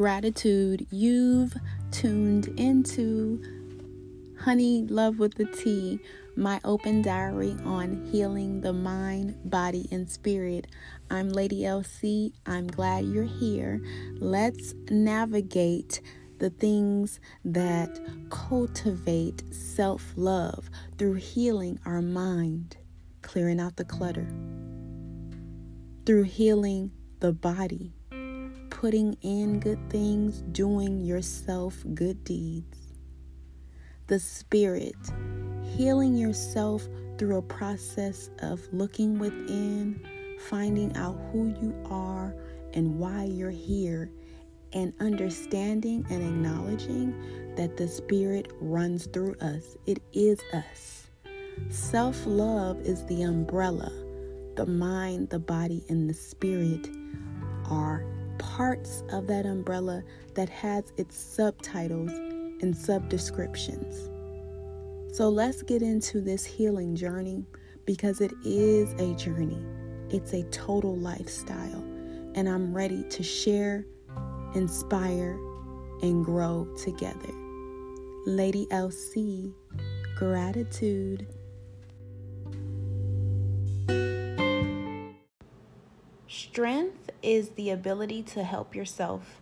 gratitude. You've tuned into Honey Love with the Tea, my open diary on healing the mind, body, and spirit. I'm Lady LC. I'm glad you're here. Let's navigate the things that cultivate self love through healing our mind, clearing out the clutter, through healing the body, putting in good things, doing yourself good deeds, the spirit, healing yourself through a process of looking within, finding out who you are and why you're here and understanding and acknowledging that the Spirit runs through us. It is us. Self love is the umbrella. The mind, the body, and the spirit are parts of that umbrella that has its subtitles and subdescriptions. So let's get into this healing journey because it is a journey, it's a total lifestyle. And I'm ready to share inspire, and grow together. Lady LC, gratitude. Strength is the ability to help yourself.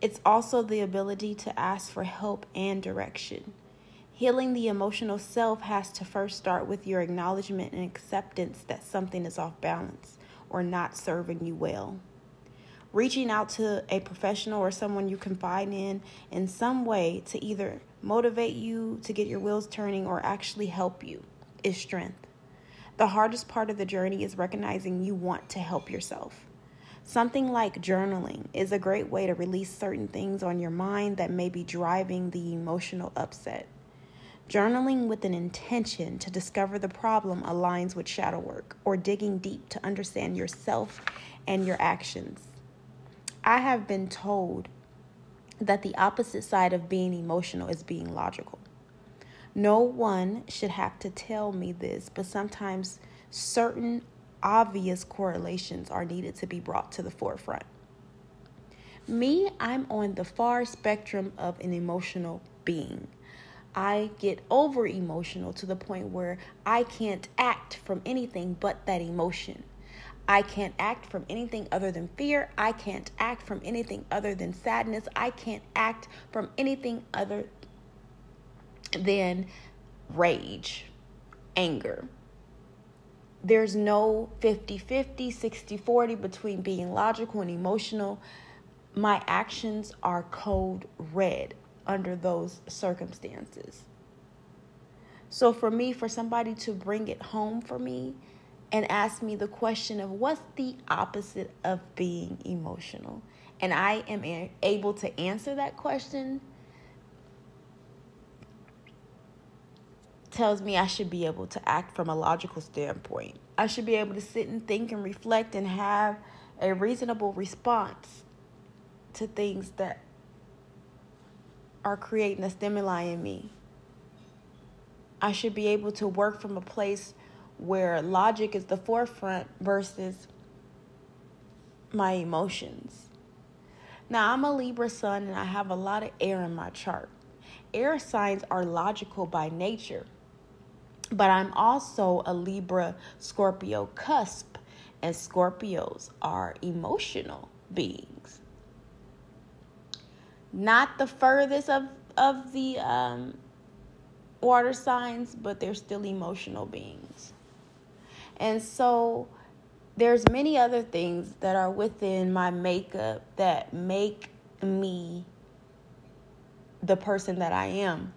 It's also the ability to ask for help and direction. Healing the emotional self has to first start with your acknowledgement and acceptance that something is off balance or not serving you well reaching out to a professional or someone you confide in in some way to either motivate you to get your wheels turning or actually help you is strength. The hardest part of the journey is recognizing you want to help yourself. Something like journaling is a great way to release certain things on your mind that may be driving the emotional upset. Journaling with an intention to discover the problem aligns with shadow work or digging deep to understand yourself and your actions. I have been told that the opposite side of being emotional is being logical. No one should have to tell me this, but sometimes certain obvious correlations are needed to be brought to the forefront. Me, I'm on the far spectrum of an emotional being. I get over emotional to the point where I can't act from anything but that emotion. I can't act from anything other than fear. I can't act from anything other than sadness. I can't act from anything other than rage, anger. There's no 50 50, 60 40 between being logical and emotional. My actions are code red under those circumstances. So, for me, for somebody to bring it home for me, and ask me the question of what's the opposite of being emotional? And I am able to answer that question, tells me I should be able to act from a logical standpoint. I should be able to sit and think and reflect and have a reasonable response to things that are creating a stimuli in me. I should be able to work from a place where logic is the forefront versus my emotions. Now, I'm a Libra sun and I have a lot of air in my chart. Air signs are logical by nature, but I'm also a Libra Scorpio cusp, and Scorpios are emotional beings. Not the furthest of, of the um, water signs, but they're still emotional beings. And so there's many other things that are within my makeup that make me the person that I am.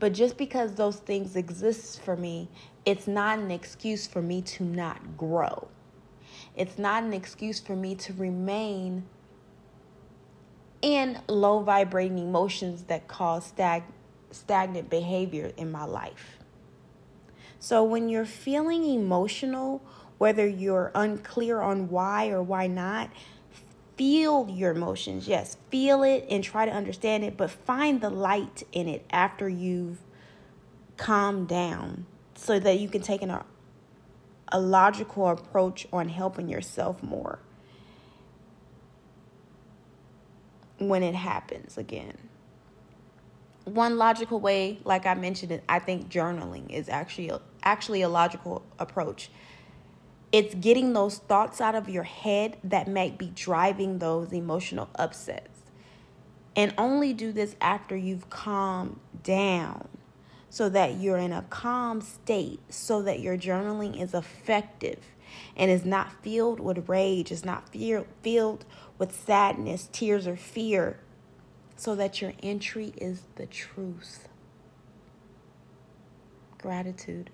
But just because those things exist for me, it's not an excuse for me to not grow. It's not an excuse for me to remain in low vibrating emotions that cause stag- stagnant behavior in my life. So when you're feeling emotional, whether you're unclear on why or why not, feel your emotions. Yes, feel it and try to understand it, but find the light in it after you've calmed down so that you can take an, a logical approach on helping yourself more. when it happens again. One logical way, like I mentioned, I think journaling is actually actually a logical approach. It's getting those thoughts out of your head that might be driving those emotional upsets. And only do this after you've calmed down so that you're in a calm state, so that your journaling is effective and is not filled with rage, is not fear, filled with sadness, tears, or fear, so that your entry is the truth. Gratitude.